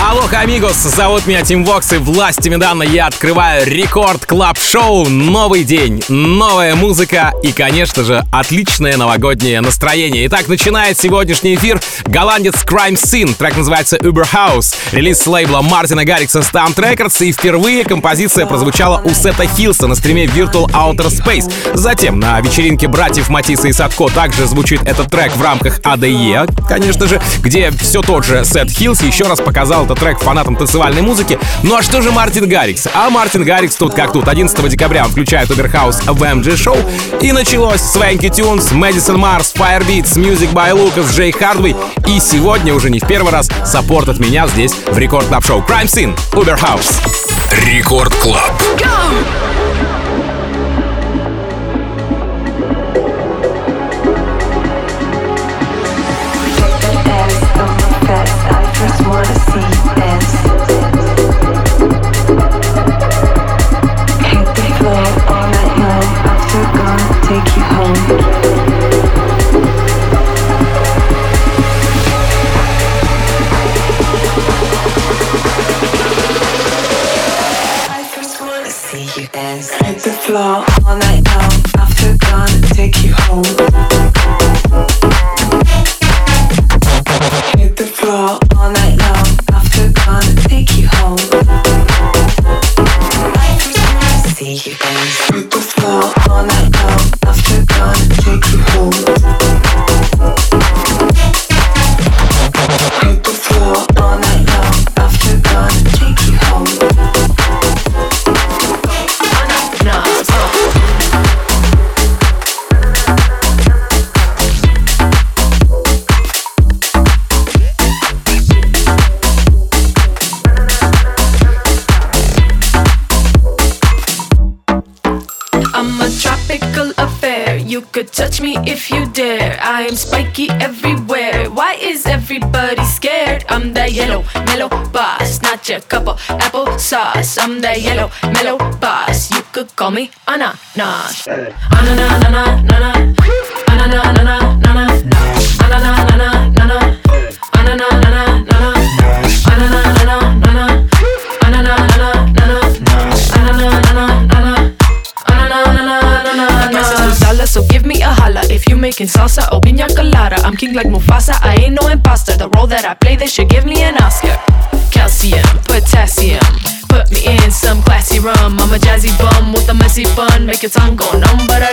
Алло, амигос, зовут меня Тим Вокс, и властями данной я открываю Record Club шоу Новый день, новая музыка и, конечно же, отличное новогоднее настроение. Итак, начинает сегодняшний эфир голландец Crime Scene. Трек называется Uber House. Релиз с лейбла Мартина Гаррикса STMPD Records, и впервые композиция прозвучала у Сета Хилса на стриме Virtual Outer Space. Затем на вечеринке братьев Матиса и Садко также звучит этот трек в рамках ADE, конечно же, где все тот же Сет Хилс еще раз показал этот трек фанатам танцевальной музыки. Ну а что же Мартин Гаррикс? А Мартин Гаррикс тут как тут. 11 декабря он включает Überhaus в MG Show. И началось Swanky Tunes, Madison Mars, Firebeats, Music by Lucas, Jay Hardway. И сегодня уже не в первый раз саппорт от меня здесь в Record Club Show Crime Scene Überhaus. Record Club. Go! Floor touch me if you dare. I am spiky everywhere. Why is everybody scared? I'm that yellow, mellow boss, not your cup of apple sauce. I'm that yellow, mellow boss. You could call me ananas. Ananas, ananas, ananas, ananas, ananas, ananas, ananas. Making salsa or pina colada. I'm king like Mufasa, I ain't no imposter. The role that I play, they should give me an Oscar. Calcium, potassium, put me in some classy rum. I'm a jazzy bum with a messy bun, make your tongue go numb, but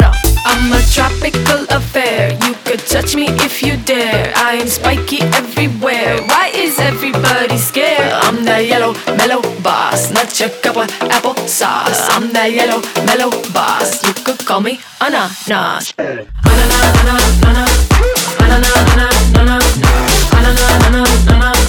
I'm a tropical affair. You could touch me if you dare. I am spiky everywhere. Why is everybody scared? I'm that yellow, mellow Catch a cup apple sauce. I'm that yellow mellow boss. You could call me ananas. Ananas, ananas, ananas, ananas, ananas, ananas, ananas, ananas.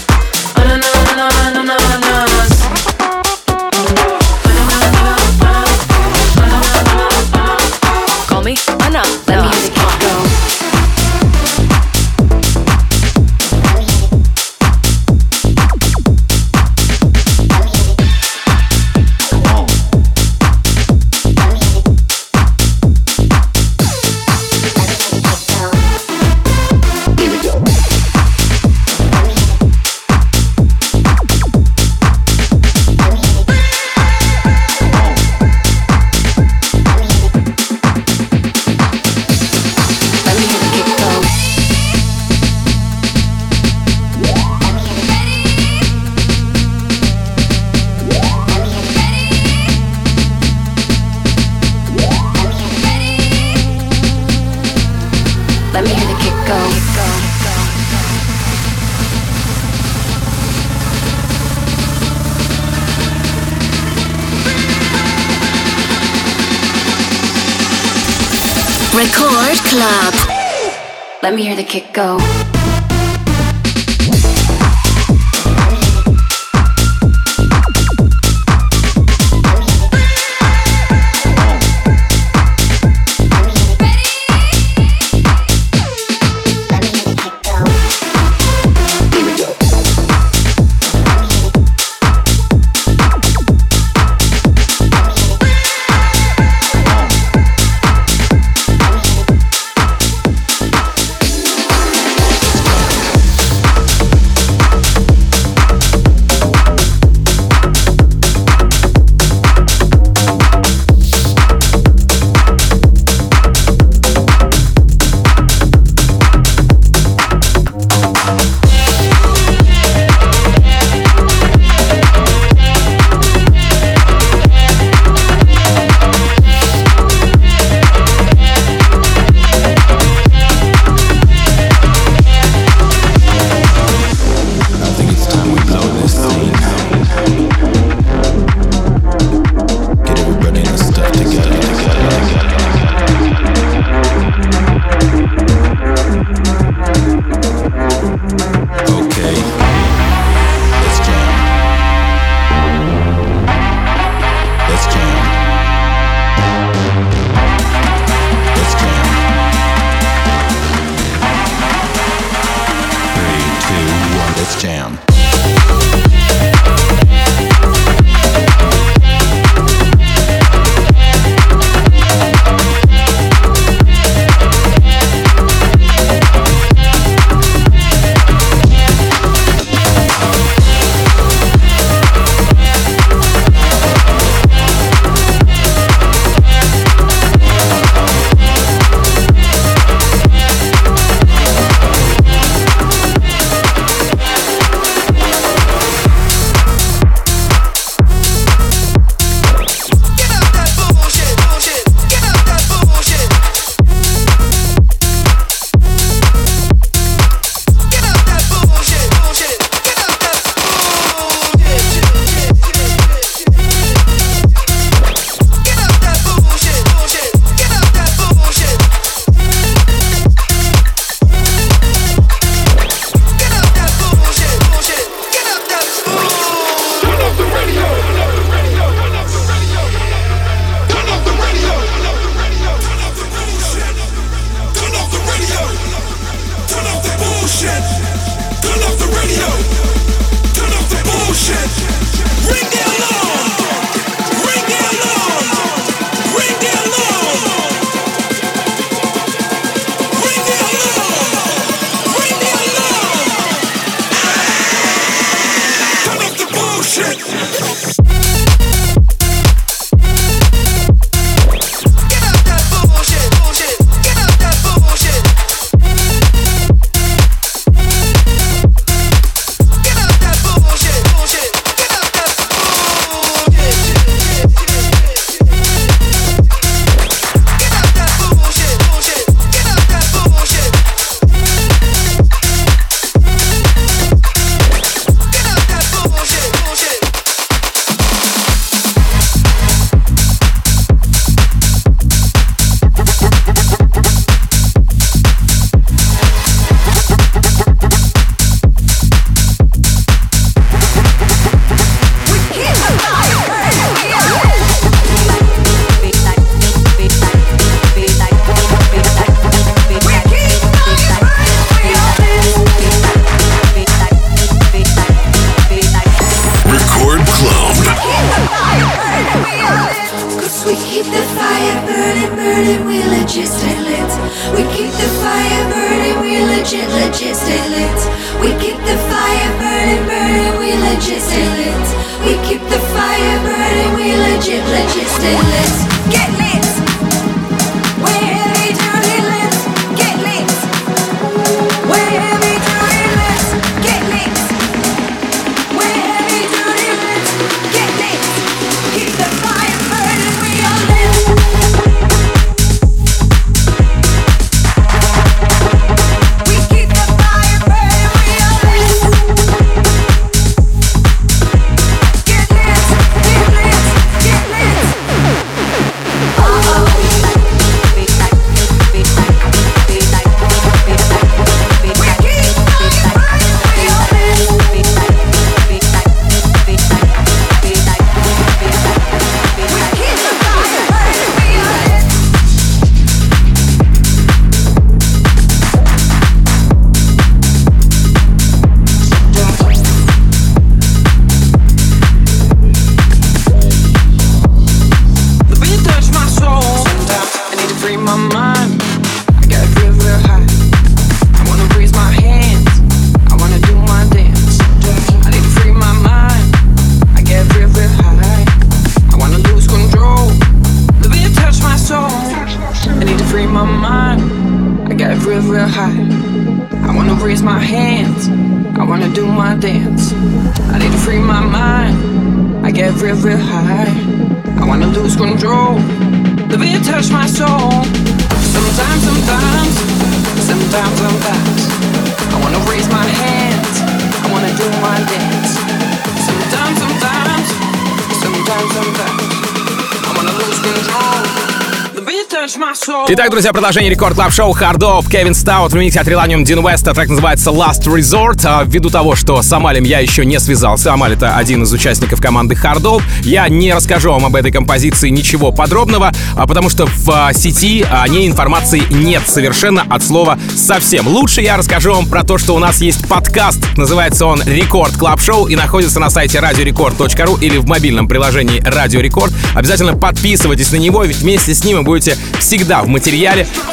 Друзья, продолжение Record Club Show Off Кевин Стаут в ремиксе от Relanium Deen West'а. Трек называется Last Resort. А Ввиду того, что с Амалем я еще не связался, Амаль это один из участников команды Off, я не расскажу вам об этой композиции ничего подробного, а потому что в а, сети о ней информации нет совершенно от слова совсем. Лучше я расскажу вам про то, что у нас есть подкаст. Называется он Record Club Show и находится на сайте radiorecord.ru или в мобильном приложении Радио Рекорд. Обязательно подписывайтесь на него, ведь вместе с ним вы будете всегда в материале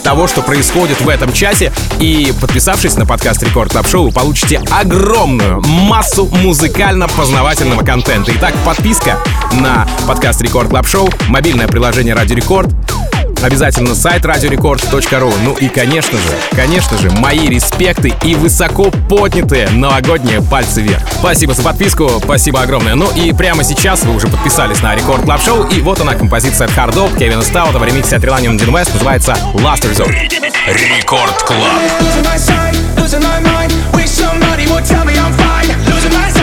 того, что происходит в этом часе. И подписавшись на подкаст Record Club Show, вы получите огромную массу музыкально-познавательного контента. Итак, подписка на подкаст Record Club Show, мобильное приложение Радио Рекорд, Обязательно сайт radiorecord.ru. Ну и, конечно же, конечно же, мои респекты и высоко поднятые новогодние пальцы вверх. Спасибо за подписку, спасибо огромное. Ну и прямо сейчас вы уже подписались на Record Club Show, и вот она композиция от Hard Dog Кевина Стаута в ремиксе от Relanium Deen West, называется Last Resort. Рекорд Клаб. Losing my sight, losing my mind. Wish somebody would tell me I'm fine. Losing my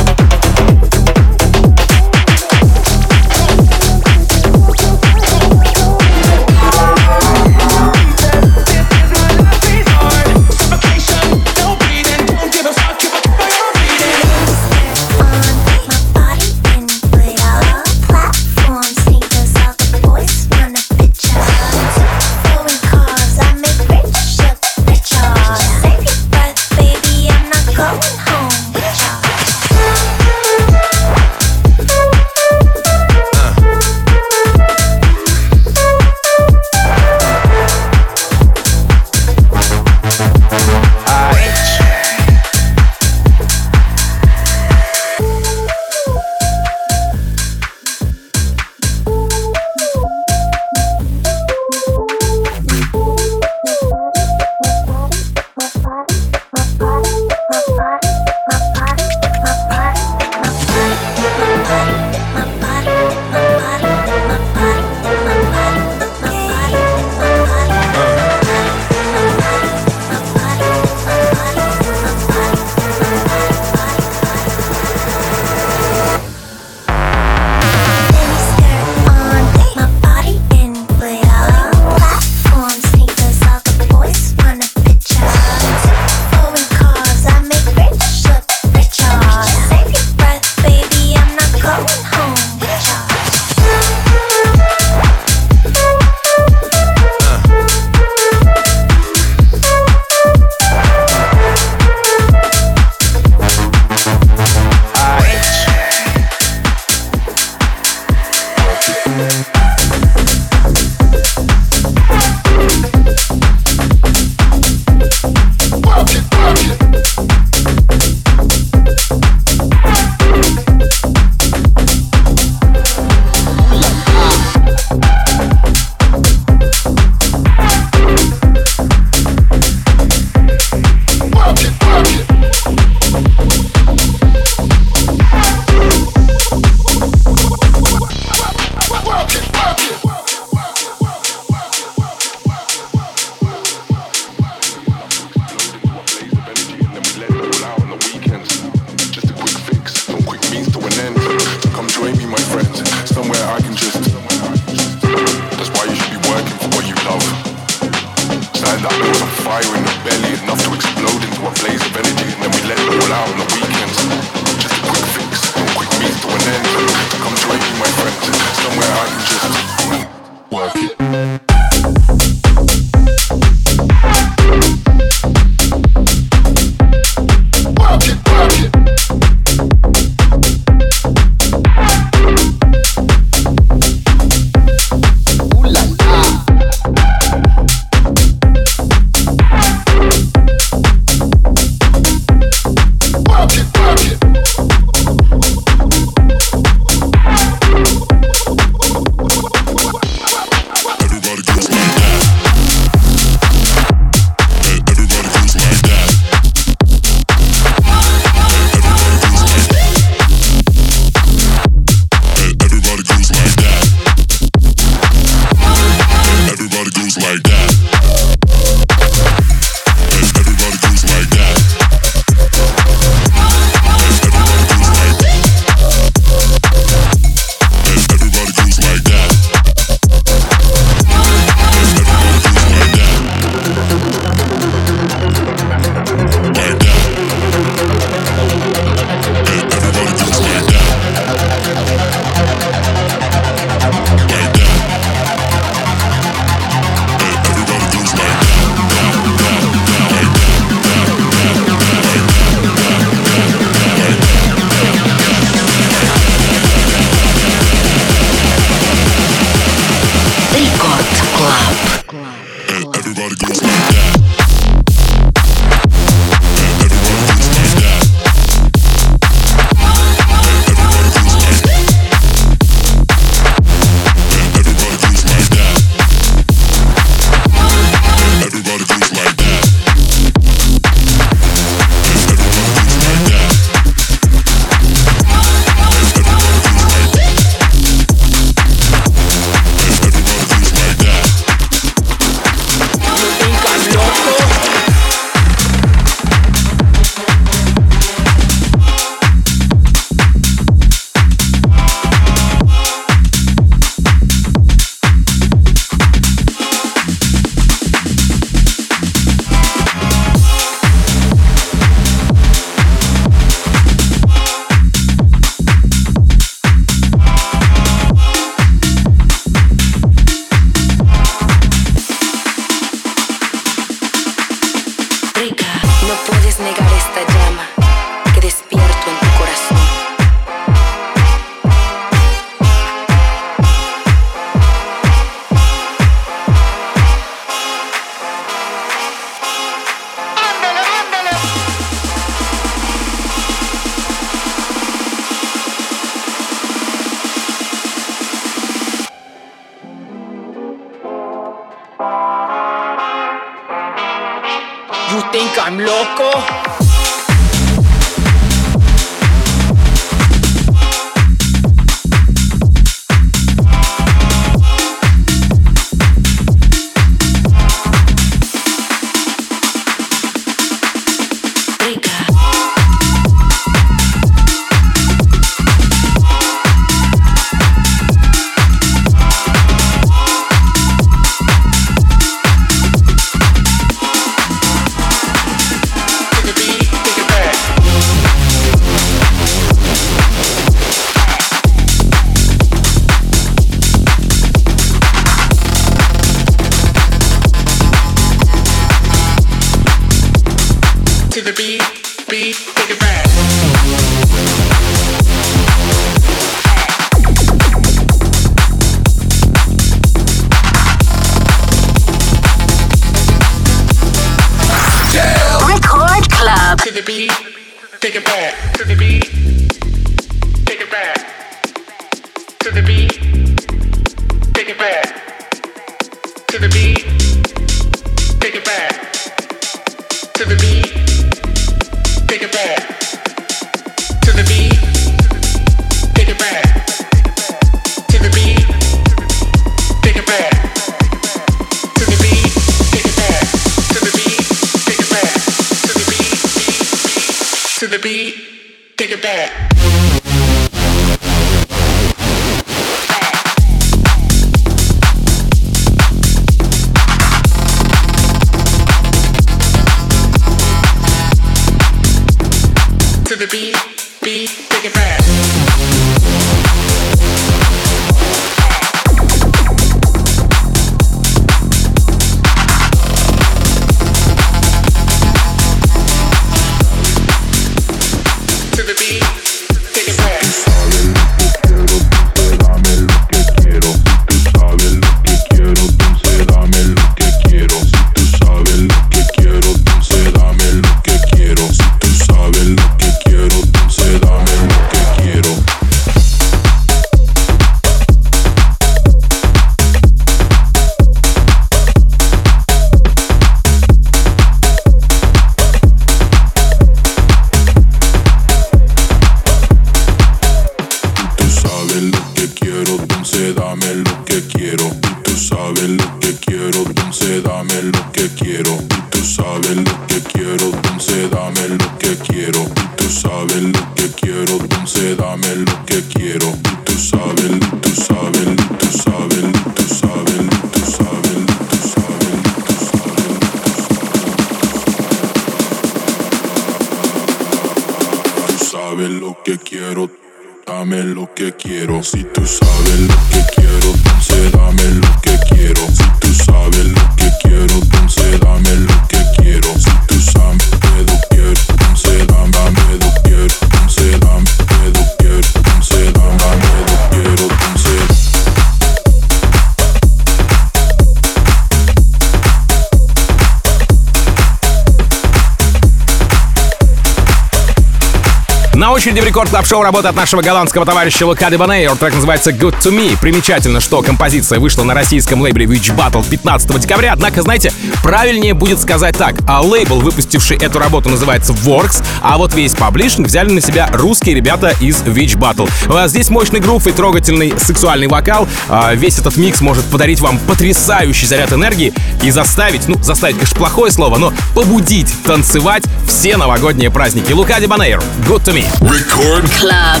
рекорд клаб шоу работа от нашего голландского товарища Лука Дебанейр. Трек называется Good to Me. Примечательно, что композиция вышла на российском лейбле Witch Battle 15 декабря. Однако, знаете, правильнее будет сказать так. А лейбл, выпустивший эту работу, называется Works, а вот весь паблишинг взяли на себя русские ребята из Witch Battle. А здесь мощный грув и трогательный сексуальный вокал. А весь этот микс может подарить вам потрясающий заряд энергии и заставить, ну, заставить, конечно, плохое слово, но побудить танцевать все новогодние праздники. Лука Дебанейр, Good to Me. Record Club.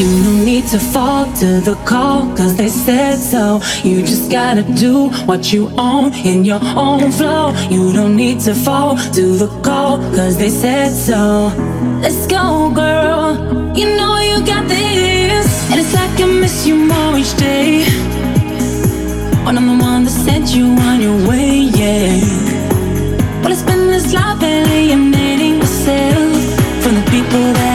You no need to fall to the call, cause they said so. You just gotta do what you own in your own flow. You don't need to fall to the call, cause they said so. Let's go, girl. You know you got this. It's like I miss you more each day. When I'm the one that sent you on your way, yeah. Well, it's been this life alienating myself from the people that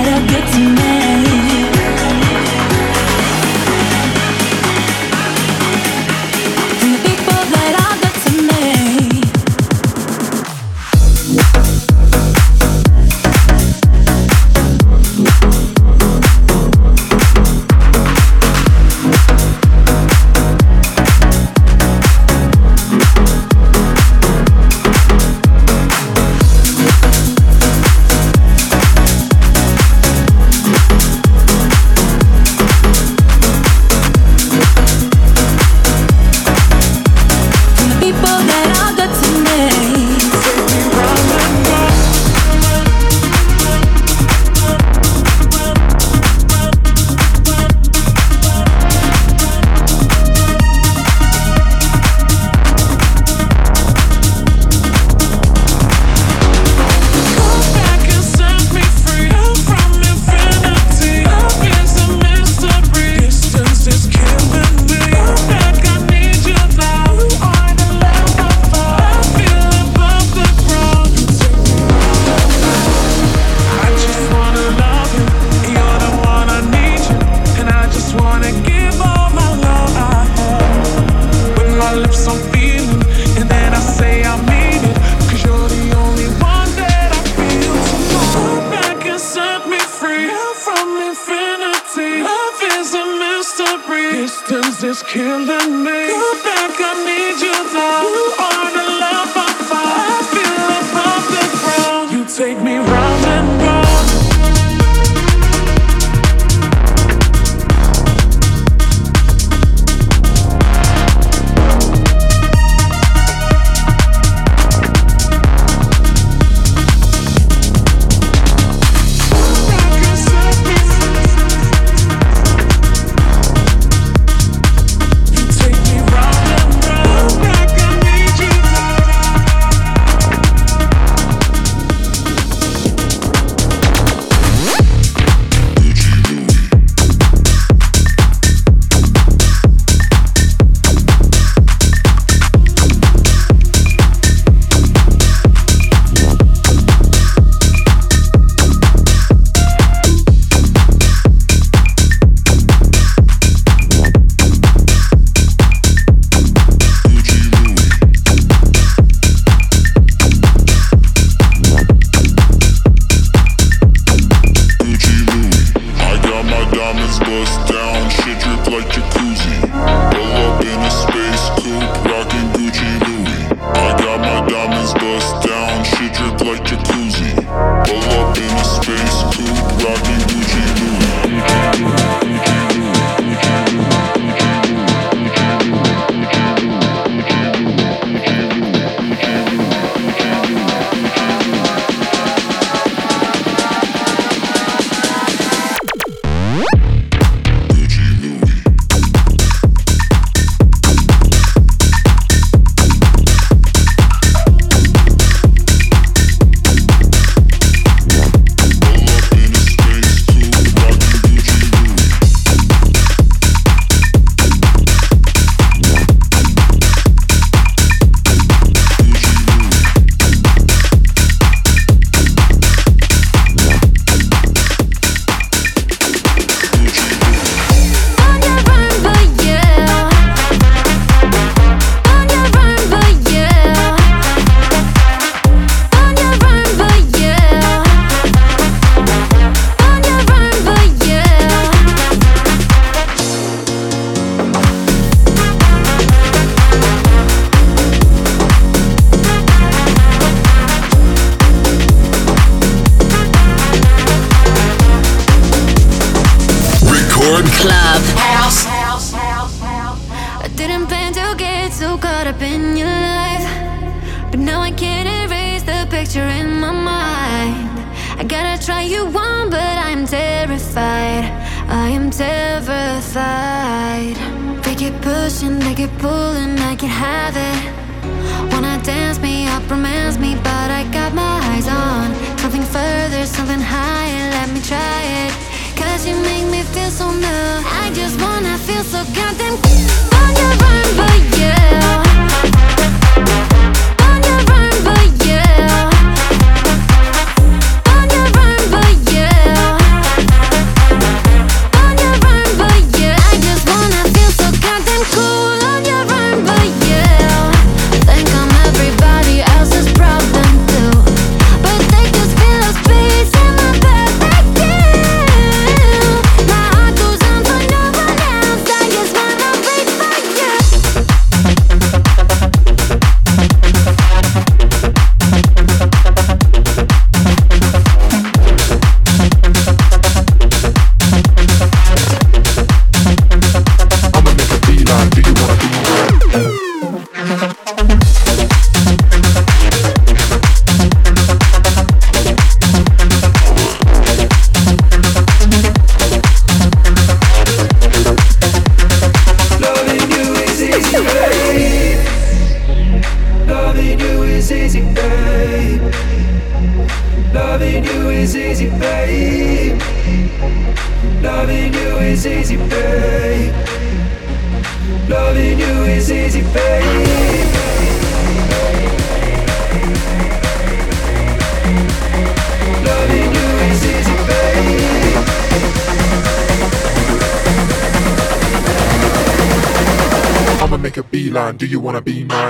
Do you wanna be mine?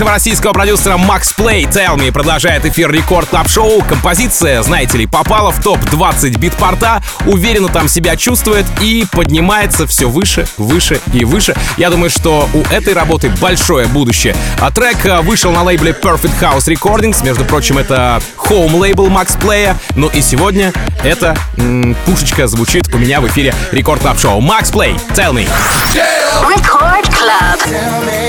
нашего российского продюсера Max Play Tell Me продолжает эфир рекорд клаб шоу Композиция, знаете ли, попала в топ-20 битпорта, уверенно там себя чувствует и поднимается все выше, выше и выше. Я думаю, что у этой работы большое будущее. А трек э, вышел на лейбле Perfect House Recordings, между прочим, это home лейбл Max Play, ну и сегодня эта м-м, пушечка звучит у меня в эфире рекорд клаб шоу Max Play Tell Me. Record Club. Tell me.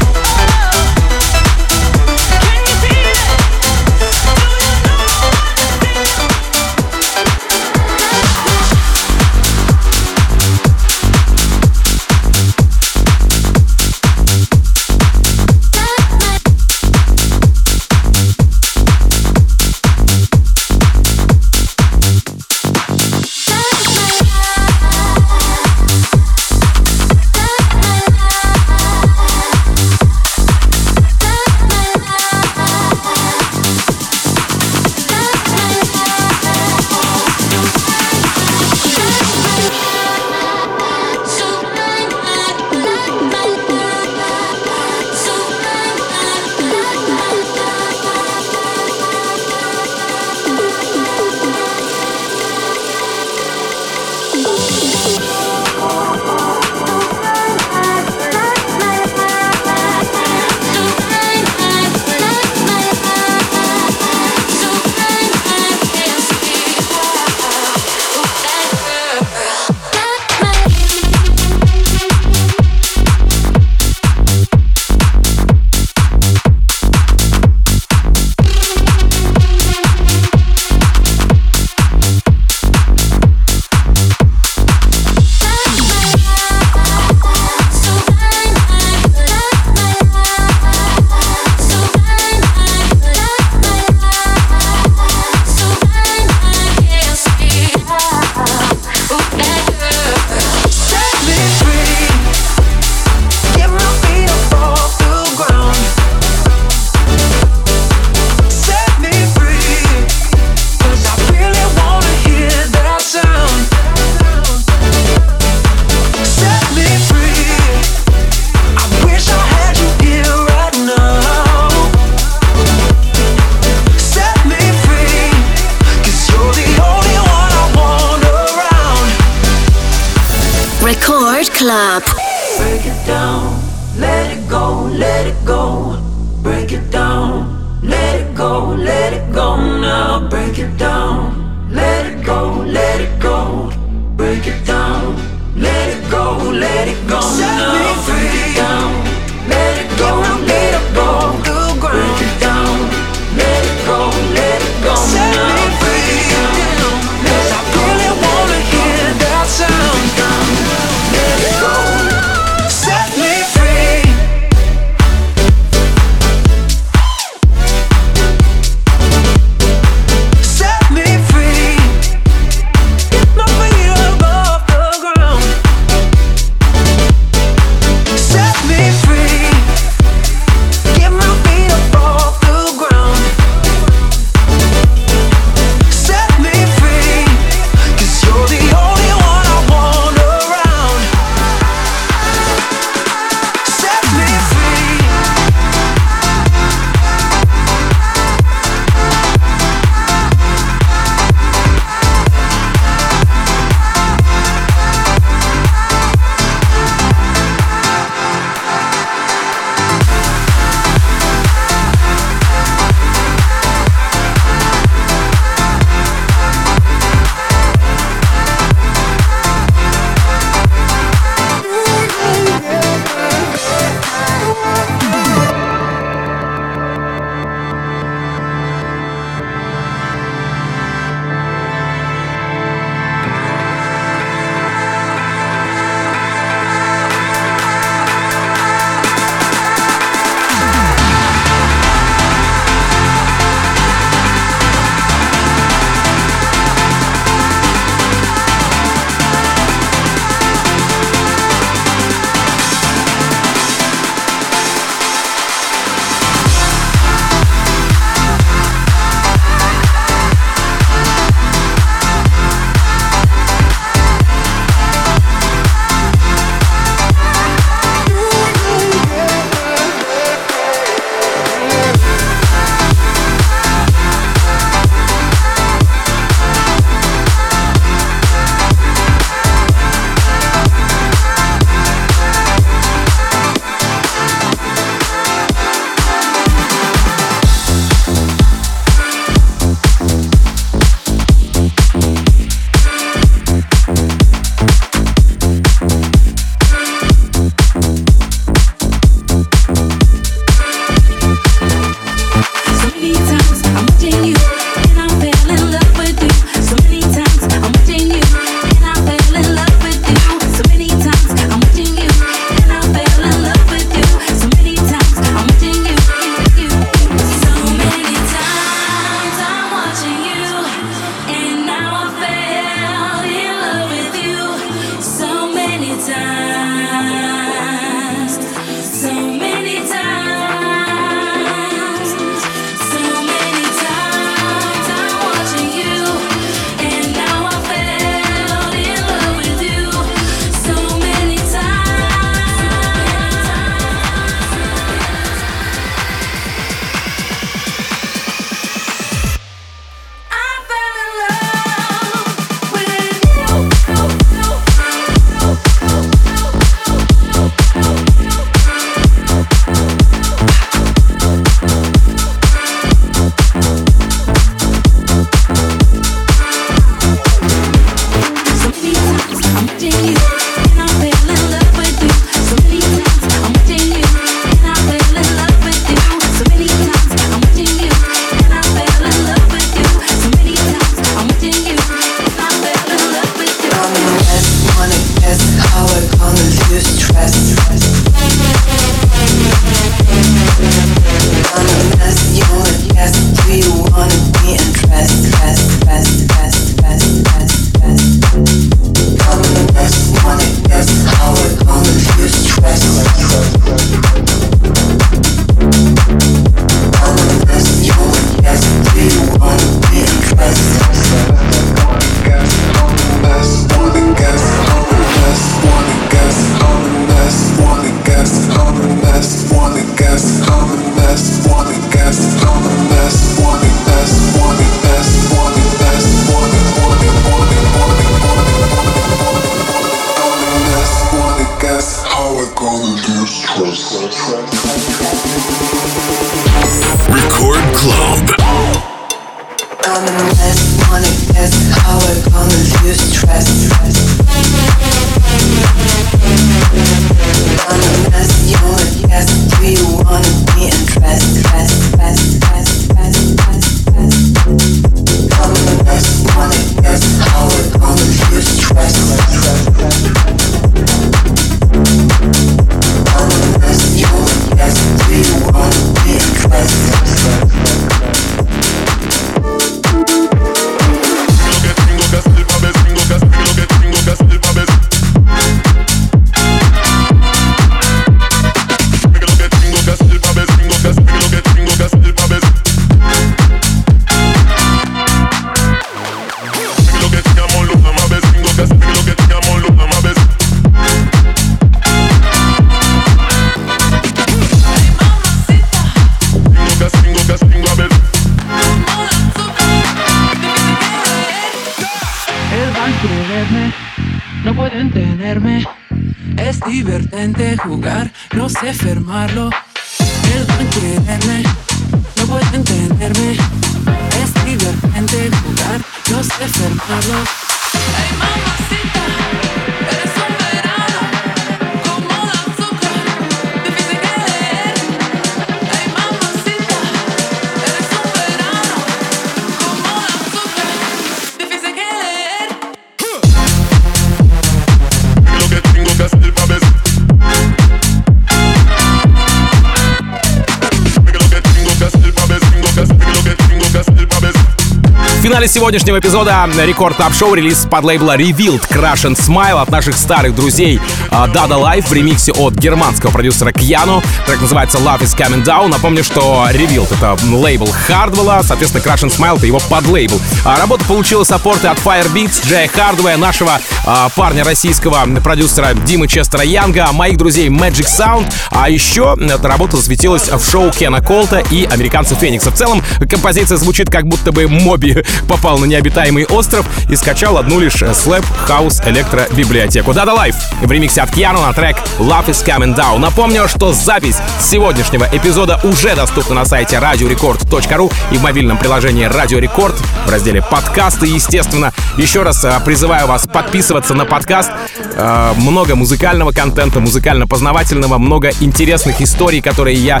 Финале сегодняшнего эпизода Record Club Show релиз подлейбла Revealed Crash and Smile от наших старых друзей а, Dada Life в ремиксе от германского продюсера Кьяно. Трек называется Love is Coming Down. Напомню, что Revealed это лейбл Хардвелла, соответственно, Crash and Smile это его подлейбл. А работа получила саппорты от Firebeats, Джея Хардвея, нашего а, парня российского продюсера Димы Честера Янга, моих друзей Magic Sound. А еще эта работа засветилась в шоу Кена Колта и американцев Феникса. В целом, композиция звучит как будто бы Моби попал на необитаемый остров и скачал одну лишь slap house электро библиотеку. Dada Life в ремиксе от Кьяно на трек Love is Coming Down. Напомню, что запись сегодняшнего эпизода уже доступна на сайте radiorecord.ru и в мобильном приложении Radio Record в разделе подкасты, естественно. Еще раз а, призываю вас подписываться на подкаст. А, Много музыкального контента, музыкально-познавательного, много интересных историй, которые я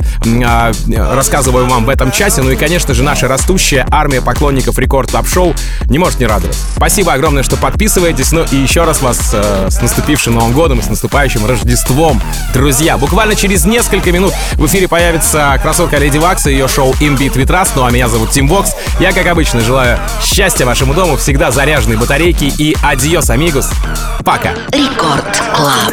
рассказываю вам в этом часе. Ну и, конечно же, наша растущая армия поклонников Record Club Show не может не радовать. Спасибо огромное, что подписываетесь. Ну и еще раз вас э, с наступившим Новым годом и с наступающим Рождеством, друзья. Буквально через несколько минут в эфире появится красотка Lady Waks и ее шоу In Beat We Trust. Ну а меня зовут Тим Вокс. Я, как обычно, желаю счастья вашему дому, всегда заряженной батарейки и adiós, amigos. Пока. Record Club.